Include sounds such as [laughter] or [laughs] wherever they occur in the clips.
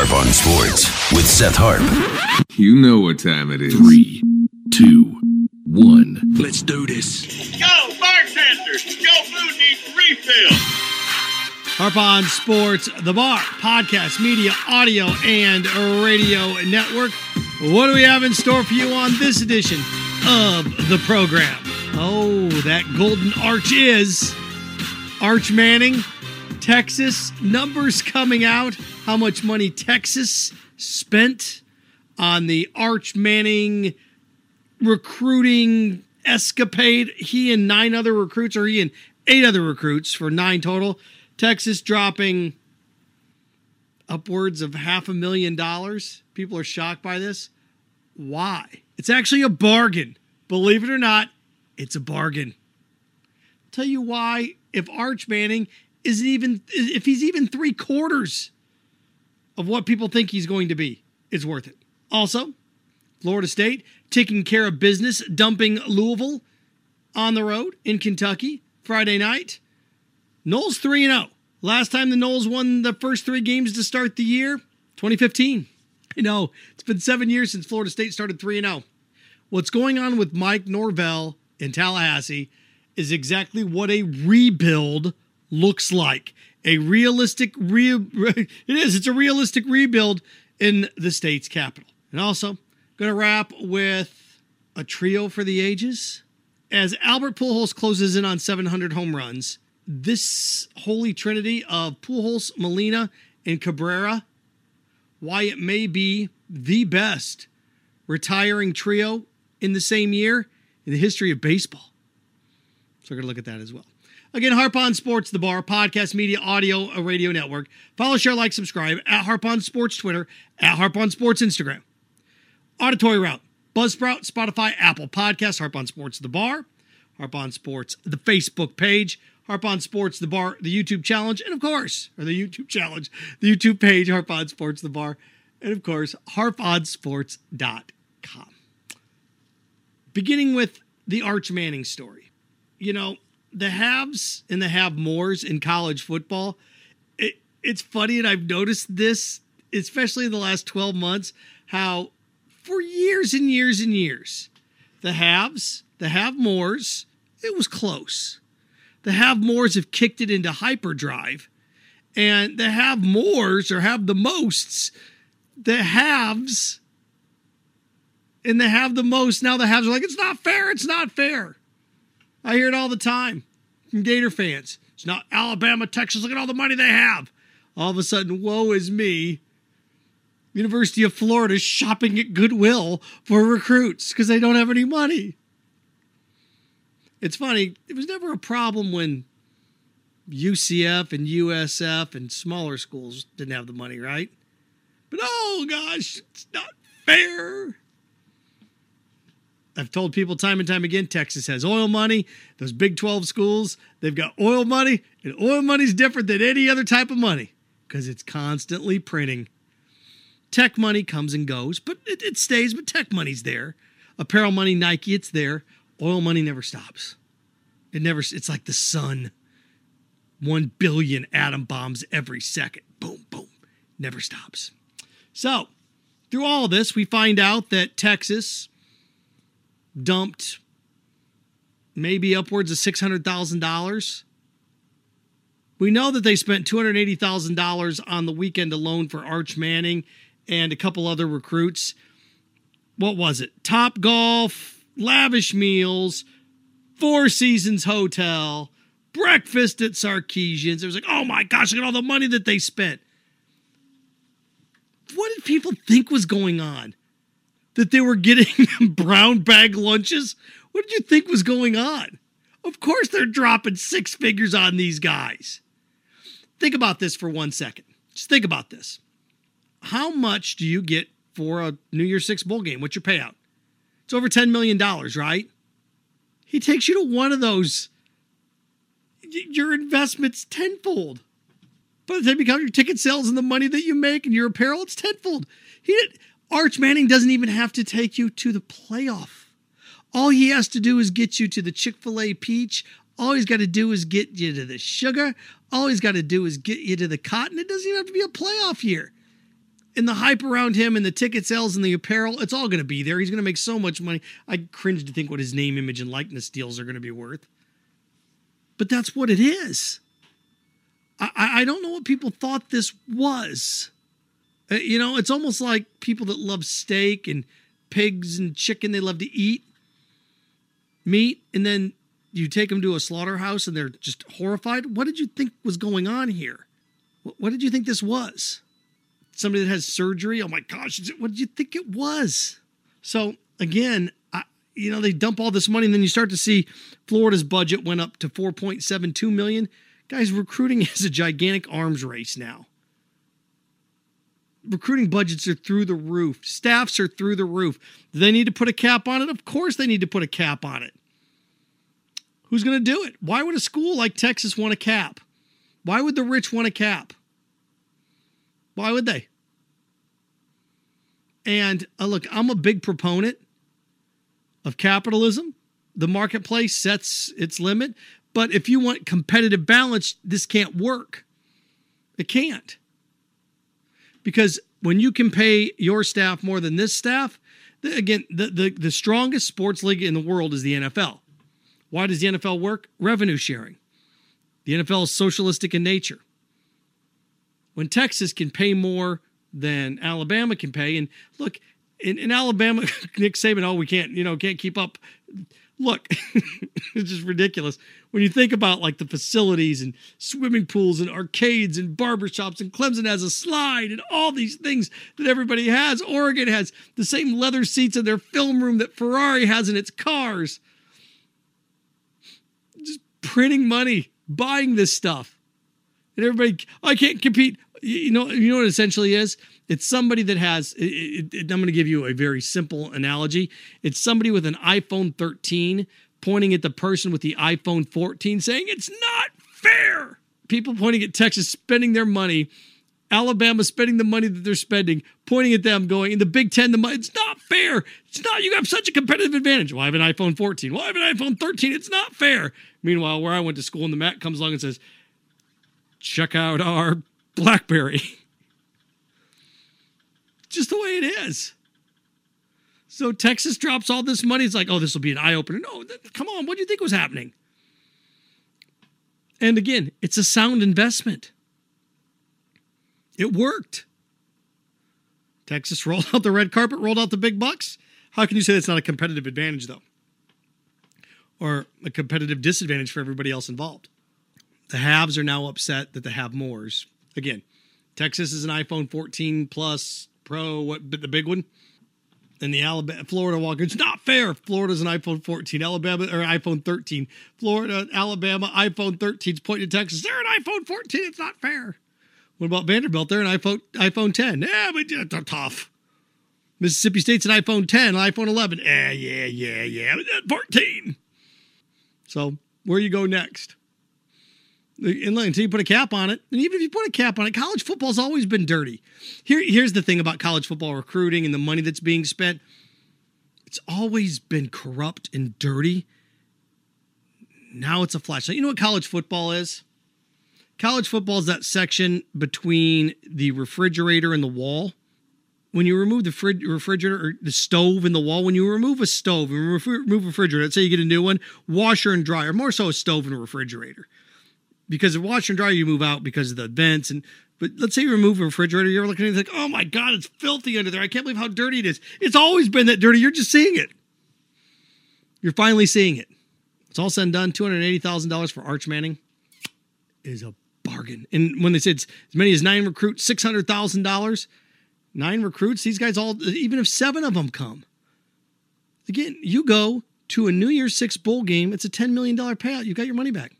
Harp on Sports with Seth Harp. You know what time it is. Three, two, one. Let's do this. Go, bartender! Your food needs refill! Harp on Sports, the bar, podcast, media, audio, and radio network. What do we have in store for you on this edition of the program? Oh, that golden arch is Arch Manning, Texas. Numbers coming out. How much money Texas spent on the Arch Manning recruiting escapade. He and nine other recruits, or he and eight other recruits for nine total. Texas dropping upwards of half a million dollars. People are shocked by this. Why? It's actually a bargain. Believe it or not, it's a bargain. I'll tell you why. If Arch Manning isn't even, if he's even three quarters of what people think he's going to be, it's worth it. Also, Florida State taking care of business, dumping Louisville on the road in Kentucky Friday night. Noles 3 0. Last time the Noles won the first three games to start the year, 2015. You know, it's been seven years since Florida State started 3 0. What's going on with Mike Norvell in Tallahassee is exactly what a rebuild looks like. A realistic, re- [laughs] it is, it's a realistic rebuild in the state's capital. And also, going to wrap with a trio for the ages. As Albert Pujols closes in on 700 home runs, this holy trinity of Pujols, Molina, and Cabrera, why it may be the best retiring trio in the same year in the history of baseball. So we're going to look at that as well. Again, Harp on Sports, the bar, podcast, media, audio, a radio network. Follow, share, like, subscribe at Harp on Sports Twitter, at Harp on Sports Instagram. Auditory route, Buzzsprout, Spotify, Apple Podcasts, Harp on Sports, the bar, Harp on Sports, the Facebook page, Harp on Sports, the bar, the YouTube challenge, and of course, or the YouTube challenge, the YouTube page, Harp on Sports, the bar, and of course, harponsports.com. Beginning with the Arch Manning story. You know, the haves and the have mores in college football, it, it's funny, and I've noticed this, especially in the last 12 months, how for years and years and years, the haves, the have mores, it was close. The have mores have kicked it into hyperdrive, and the have mores or have the mosts, the haves and the have the most. Now the haves are like, it's not fair, it's not fair. I hear it all the time from Gator fans. It's not Alabama, Texas. Look at all the money they have. All of a sudden, woe is me. University of Florida shopping at Goodwill for recruits because they don't have any money. It's funny, it was never a problem when UCF and USF and smaller schools didn't have the money, right? But oh gosh, it's not fair. I've told people time and time again Texas has oil money. Those Big 12 schools, they've got oil money, and oil money's different than any other type of money because it's constantly printing. Tech money comes and goes, but it, it, stays, but tech money's there. Apparel money, Nike, it's there. Oil money never stops. It never, it's like the sun. One billion atom bombs every second. Boom, boom. Never stops. So, through all this, we find out that Texas dumped maybe upwards of $600,000. We know that they spent $280,000 on the weekend alone for Arch Manning and a couple other recruits. What was it? Top Golf, lavish meals, Four Seasons Hotel, breakfast at Sarkisian's. It was like, oh my gosh, look at all the money that they spent. What did people think was going on? That they were getting [laughs] brown bag lunches? What did you think was going on? Of course, they're dropping six figures on these guys. Think about this for one second. Just think about this. How much do you get for a New Year's Six bowl game? What's your payout? It's over $10 million, right? He takes you to one of those. Your investment's tenfold. By the time you count your ticket sales and the money that you make and your apparel, it's tenfold. He did, Arch Manning doesn't even have to take you to the playoff. All he has to do is get you to the Chick fil A peach. All he's got to do is get you to the sugar. All he's got to do is get you to the cotton. It doesn't even have to be a playoff year. and the hype around him and the ticket sales and the apparel, it's all going to be there. He's going to make so much money. I cringe to think what his name, image, and likeness deals are going to be worth. But that's what it is. I, I don't know what people thought this was. Uh, you know, it's almost like people that love steak and pigs and chicken, they love to eat meat, and then you take them to a slaughterhouse and they're just horrified. What did you think was going on here? What did you think this was? Somebody that has surgery? Oh my gosh, what did you think it was? So again, I, you know, they dump all this money and then you start to see Florida's budget went up to 4.72 million. Guys, recruiting [laughs] is a gigantic arms race now. Recruiting budgets are through the roof. Staffs are through the roof. Do they need to put a cap on it? Of course they need to put a cap on it. Who's going to do it? Why would a school like Texas want a cap? Why would the rich want a cap? Why would they? And uh, look, I'm a big proponent of capitalism. The marketplace sets its limit. But if you want competitive balance, this can't work. It can't. Because when you can pay your staff more than this staff, again, the, the, the strongest sports league in the world is the NFL. Why does the NFL work? Revenue sharing. The NFL is socialistic in nature. When Texas can pay more than Alabama can pay, and look, in, in Alabama, [laughs] Nick Saban, oh, we can't, you know, can't keep up. Look, [laughs] it's just ridiculous. When you think about like the facilities and swimming pools and arcades and barbershops, and Clemson has a slide and all these things that everybody has. Oregon has the same leather seats in their film room that Ferrari has in its cars Just printing money, buying this stuff. And everybody, I can't compete. You know, you know what it essentially is? It's somebody that has, it, it, I'm going to give you a very simple analogy. It's somebody with an iPhone 13 pointing at the person with the iPhone 14 saying, it's not fair. People pointing at Texas spending their money Alabama spending the money that they're spending, pointing at them, going in the Big Ten. The money, it's not fair. It's not. You have such a competitive advantage. Well, I have an iPhone 14. Well, I have an iPhone 13. It's not fair. Meanwhile, where I went to school, and the Mac comes along and says, "Check out our BlackBerry." Just the way it is. So Texas drops all this money. It's like, oh, this will be an eye opener. No, th- come on. What do you think was happening? And again, it's a sound investment. It worked. Texas [laughs] rolled out the red carpet, rolled out the big bucks. How can you say that's not a competitive advantage, though? Or a competitive disadvantage for everybody else involved? The haves are now upset that the have mores. Again, Texas is an iPhone 14 Plus Pro, what the big one? And the Alabama, Florida Walker. It's not fair. Florida's an iPhone 14, Alabama or iPhone 13. Florida, Alabama, iPhone 13 is pointing to Texas. They're an iPhone 14. It's not fair. What about Vanderbilt? They're an iPhone iPhone 10. Yeah, but they're tough. Mississippi State's an iPhone 10, iPhone 11. Eh, yeah, yeah, yeah, yeah. 14. So where you go next? Until you put a cap on it, and even if you put a cap on it, college football's always been dirty. Here, here's the thing about college football recruiting and the money that's being spent. It's always been corrupt and dirty. Now it's a flashlight. You know what college football is? College football is that section between the refrigerator and the wall. When you remove the frid- refrigerator or the stove in the wall, when you remove a stove and remove refrigerator, let's say you get a new one, washer and dryer, more so a stove and a refrigerator. Because the washer and dryer you move out because of the vents and but let's say you remove a refrigerator, you're looking at it like, oh my God, it's filthy under there. I can't believe how dirty it is. It's always been that dirty. You're just seeing it. You're finally seeing it. It's all said and done. $280,000 for Arch Manning is a bargain. And when they said as many as nine recruits, six hundred thousand dollars, nine recruits, these guys all even if seven of them come. Again, you go to a New Year's Six bowl game, it's a ten million dollar payout. You got your money back.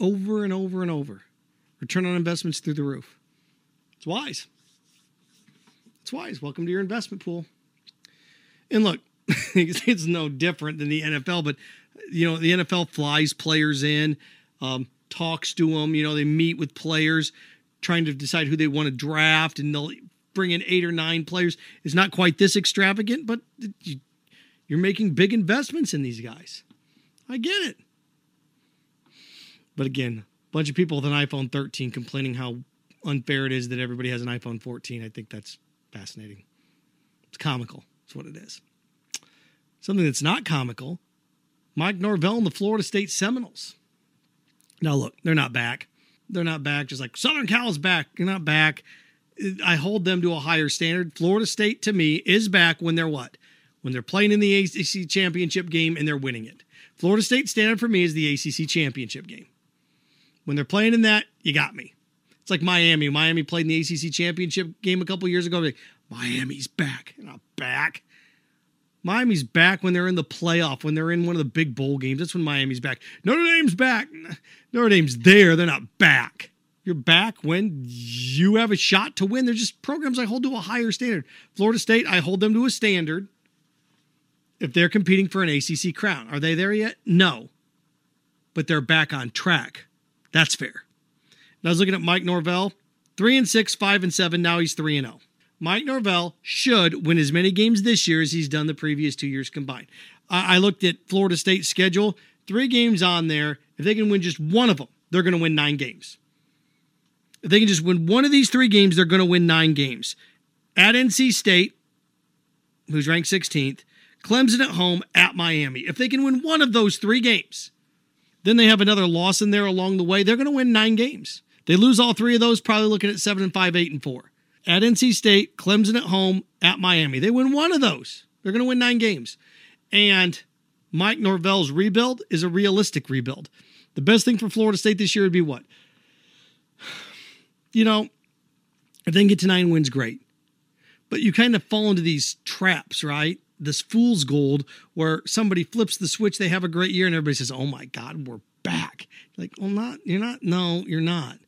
Over and over and over. Return on investments through the roof. It's wise. It's wise. Welcome to your investment pool. And look, [laughs] it's no different than the NFL, but you know the NFL flies players in. Um, talks to them. You know, they meet with players, trying to decide who they want to draft, and they'll bring in eight or nine players. It's not quite this extravagant, but you're making big investments in these guys. I get it. But again, a bunch of people with an iPhone 13 complaining how unfair it is that everybody has an iPhone 14. I think that's fascinating. It's comical. That's what it is. Something that's not comical Mike Norvell and the Florida State Seminoles. Now, look, they're not back. They're not back. Just like Southern Cal is back. You're not back. I hold them to a higher standard. Florida State, to me, is back when they're what? When they're playing in the ACC championship game and they're winning it. Florida State standard for me is the ACC championship game. When they're playing in that, you got me. It's like Miami. Miami played in the ACC championship game a couple years ago. Like, Miami's back. Not back. Miami's back when they're in the playoff, when they're in one of the big bowl games. That's when Miami's back. Notre Dame's back. [laughs] Notre Dame's there. They're not back. You're back when you have a shot to win. They're just programs I hold to a higher standard. Florida State, I hold them to a standard if they're competing for an ACC crown. Are they there yet? No. But they're back on track. That's fair. And I was looking at Mike Norvell, 3 and 6, 5 and 7, now he's 3 and 0. Mike Norvell should win as many games this year as he's done the previous two years combined. I looked at Florida State's schedule, three games on there. If they can win just one of them, they're going to win nine games. If they can just win one of these three games, they're going to win nine games. At NC State, who's ranked 16th, Clemson at home, at Miami. If they can win one of those three games, then they have another loss in there along the way. They're going to win nine games. They lose all three of those, probably looking at seven and five, eight and four at NC State, Clemson at home, at Miami. They win one of those. They're going to win nine games. And Mike Norvell's rebuild is a realistic rebuild. The best thing for Florida State this year would be what? [sighs] You know, if they can get to nine wins, great. But you kind of fall into these traps, right? This fool's gold where somebody flips the switch, they have a great year, and everybody says, Oh my God, we're back. Like, well, not, you're not, no, you're not.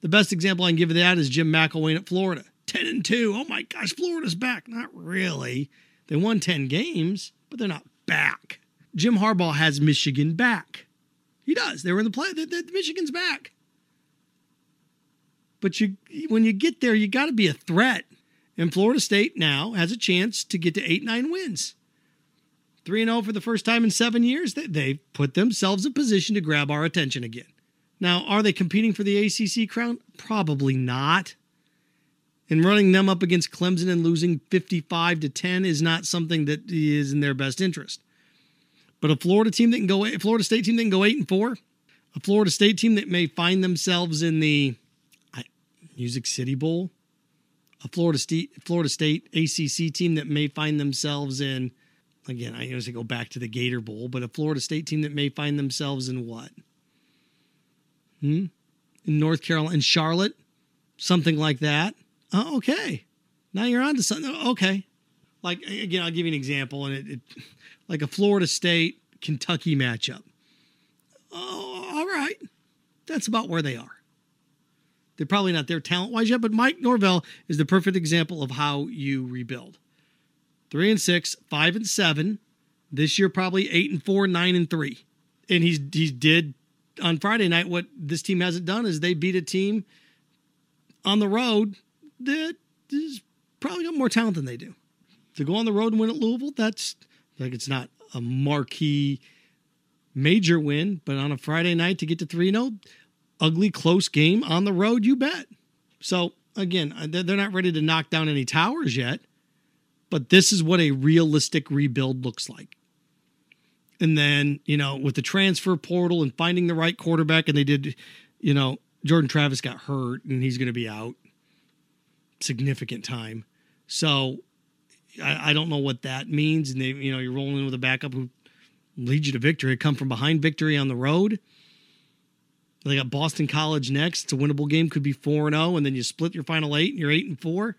The best example I can give of that is Jim McElwain at Florida. 10 and 2. Oh my gosh, Florida's back. Not really. They won 10 games, but they're not back. Jim Harbaugh has Michigan back. He does. They were in the play. The, the, Michigan's back. But you, when you get there, you got to be a threat. And Florida State now has a chance to get to eight, nine wins. 3 0 for the first time in seven years. They, they've put themselves in position to grab our attention again. Now, are they competing for the ACC crown? Probably not. And running them up against Clemson and losing 55 to 10 is not something that is in their best interest. But a Florida team that can go, a Florida State team that can go eight and four, a Florida State team that may find themselves in the Music City Bowl, a Florida State Florida State ACC team that may find themselves in, again, I usually go back to the Gator Bowl, but a Florida State team that may find themselves in what? Hmm? In North Carolina, in Charlotte, something like that. Oh, okay. Now you're on to something. Okay. Like, again, I'll give you an example. And it, it like a Florida State Kentucky matchup. Oh, all right. That's about where they are. They're probably not there talent wise yet, but Mike Norvell is the perfect example of how you rebuild. Three and six, five and seven. This year, probably eight and four, nine and three. And he's he did on Friday night what this team hasn't done is they beat a team on the road that is probably got more talent than they do. To go on the road and win at Louisville, that's like it's not a marquee major win, but on a Friday night to get to 3 0, ugly close game on the road, you bet. So again, they're not ready to knock down any towers yet, but this is what a realistic rebuild looks like. And then, you know, with the transfer portal and finding the right quarterback, and they did, you know, Jordan Travis got hurt and he's going to be out significant time. So I, I, don't know what that means. And they, you know, you're rolling with a backup who leads you to victory, come from behind victory on the road. They got Boston College next. It's a winnable game, could be 4 and 0, and then you split your final eight and you're 8 and 4,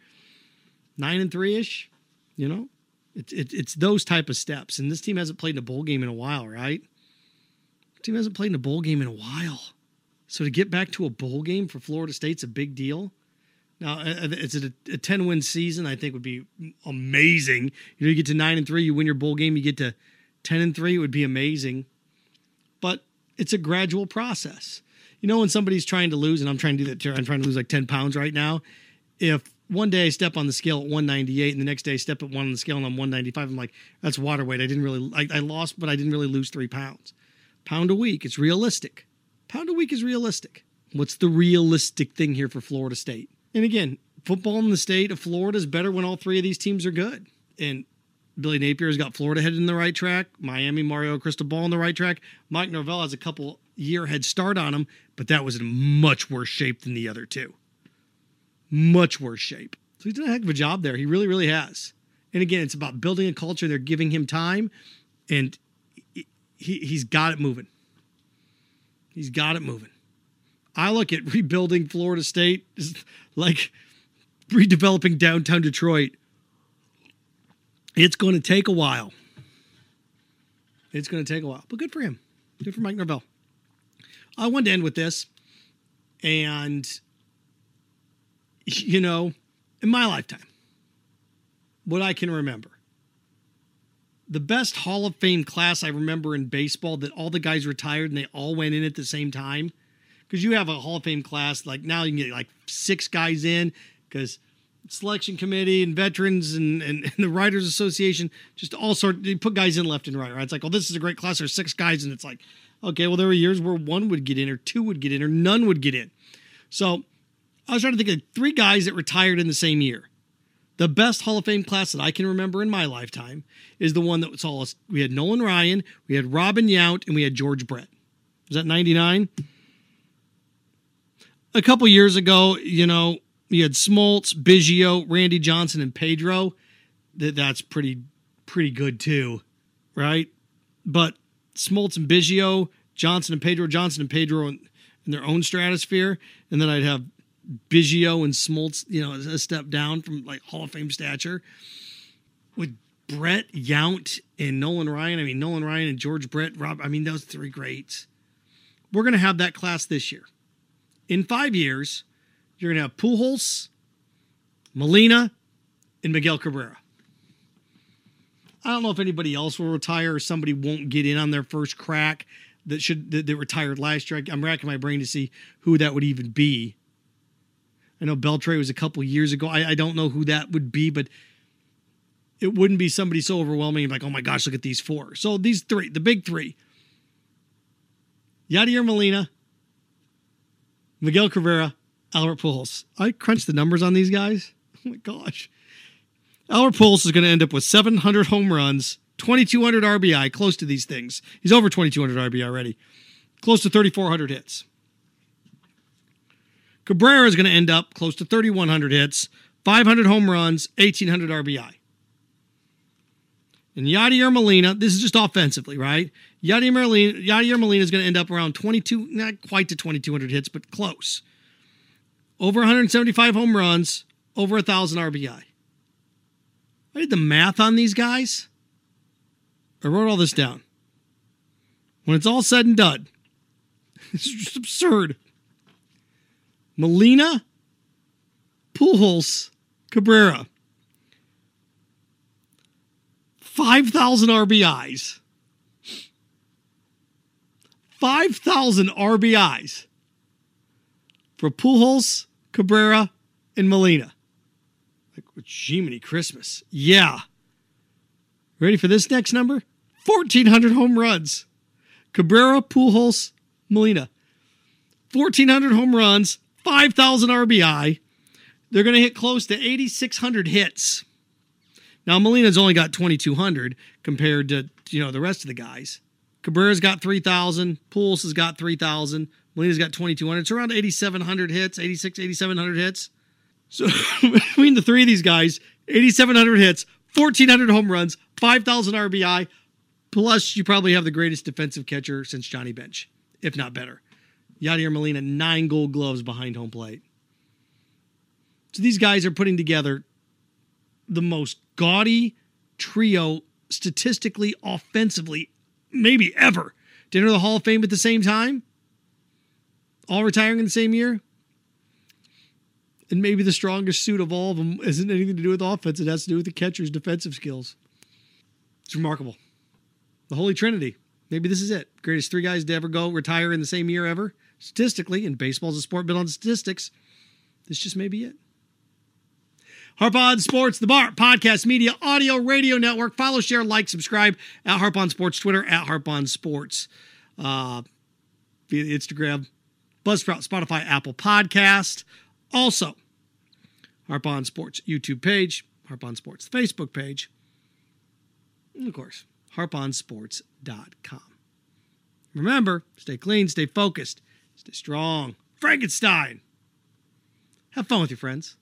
9 and 3 ish. You know, it's it, it's those type of steps. And this team hasn't played in a bowl game in a while, right? Team hasn't played in a bowl game in a while. So to get back to a bowl game for Florida State's a big deal. Now, uh, uh, it's a, a 10 win season, I think would be amazing. You know, you get to 9 and 3, you win your bowl game, you get to 10 and 3, it would be amazing. But it's a gradual process. You know, when somebody's trying to lose, and I'm trying to do that too, I'm trying to lose like 10 pounds right now. If one day I step on the scale at 198 and the next day I step at one on the scale and I'm 195, I'm like, that's water weight. I didn't really, I, I lost, but I didn't really lose three pounds. Pound a week, it's realistic. Pound a week is realistic. What's the realistic thing here for Florida State? And again, football in the state of Florida is better when all three of these teams are good. And Billy Napier has got Florida headed in the right track. Miami, Mario Cristobal in the right track. Mike Norvell has a couple year head start on him, but that was in much worse shape than the other two. Much worse shape. So he's done a heck of a job there. He really, really has. And again, it's about building a culture. They're giving him time, and he, he's got it moving. He's got it moving. I look at rebuilding Florida State like redeveloping downtown Detroit. It's going to take a while. It's going to take a while, but good for him. Good for Mike Norvell. I wanted to end with this, and you know, in my lifetime, what I can remember, the best Hall of Fame class I remember in baseball that all the guys retired and they all went in at the same time. Because you have a Hall of Fame class, like now you can get like six guys in because selection committee and veterans and, and, [laughs] and, the writers association just all sort they put guys in left and right right? It's like oh this is a great class. There's six guys and it's like okay well there were years where one would get in or two would get in or none would get in. So i was trying to think of three guys that retired in the same year. The best hall of fame class that i can remember in my lifetime is the one that saw us. We had nolan ryan we had robin yount and we had george brett. Was that 99 a couple years ago you know you had Smoltz, Biggio, Randy Johnson, and Pedro. That that's pretty pretty good too, right? But Smoltz and Biggio, Johnson and Pedro, Johnson and Pedro in, in their own stratosphere, and then I'd have Biggio and Smoltz, you know, a step down from like Hall of Fame stature. With Brett Yount and Nolan Ryan, I mean Nolan Ryan and George Brett, Rob, I mean those three greats. We're gonna have that class this year. In five years, you're going to have Pujols, Molina, and Miguel Cabrera. I don't know if anybody else will retire or somebody won't get in on their first crack that should that, that retired last year. I'm racking my brain to see who that would even be. I know Beltre was a couple years ago. I, I don't know who that would be, but it wouldn't be somebody so overwhelming like, oh my gosh, look at these four. So these three, the big three. Yadier Molina, Miguel Cabrera, Albert Pujols. I crunched the numbers on these guys. [laughs] Oh my gosh. Albert Pujols is going to end up with 700 home runs, 2,200 RBI, close to these things. He's over 2,200 RBI already, close to 3,400 hits. Cabrera is going to end up close to 3,100 hits, 500 home runs, 1,800 RBI. And Yadier Molina, this is just offensively, right? Yadier Molina, Yadier Molina is going to end up around 22, not quite to 2,200 hits, but close over 175 home runs, over 1,000 RBI. I did the math on these guys. I wrote all this down. When it's all said and done, [laughs] it's just absurd. Molina, Pujols, Cabrera, 5,000 RBIs. 5,000 RBIs for Pujols, Cabrera, and Molina. Like, Jiminy Christmas. Yeah. Ready for this next number? 1,400 home runs. Cabrera, Pujols, Molina. 1,400 home runs, 5,000 RBI. They're going to hit close to 8,600 hits. Now, Molina's only got 2,200 compared to, you know, the rest of the guys. Cabrera's got 3,000. Pujols has got 3,000. Molina's got 2,200. It's around 8,700 hits, 86, 8,700 hits. So [laughs] between the three of these guys, 8,700 hits, 1,400 home runs, 5,000 RBI, plus you probably have the greatest defensive catcher since Johnny Bench, if not better. Yadier Molina, nine gold gloves behind home plate. So these guys are putting together the most gaudy trio statistically, offensively, maybe ever to enter the Hall of Fame at the same time all retiring in the same year. And maybe the strongest suit of all of them isn't anything to do with offense. It has to do with the catcher's defensive skills. It's remarkable. The Holy Trinity. Maybe this is it. Greatest three guys to ever go retire in the same year ever. Statistically, and baseball's a sport built on statistics, this just may be it. Harp on Sports, the Bar Podcast Media Audio Radio Network. Follow, share, like, subscribe at Harp on Sports Twitter at Harp on Sports. Uh, via Instagram, Buzzsprout, Spotify, Apple Podcast. Also, Harp on Sports YouTube page, Harp on Sports Facebook page, and of course, harponsports.com. Remember, stay clean, stay focused, stay strong. Frankenstein. Have fun with your friends.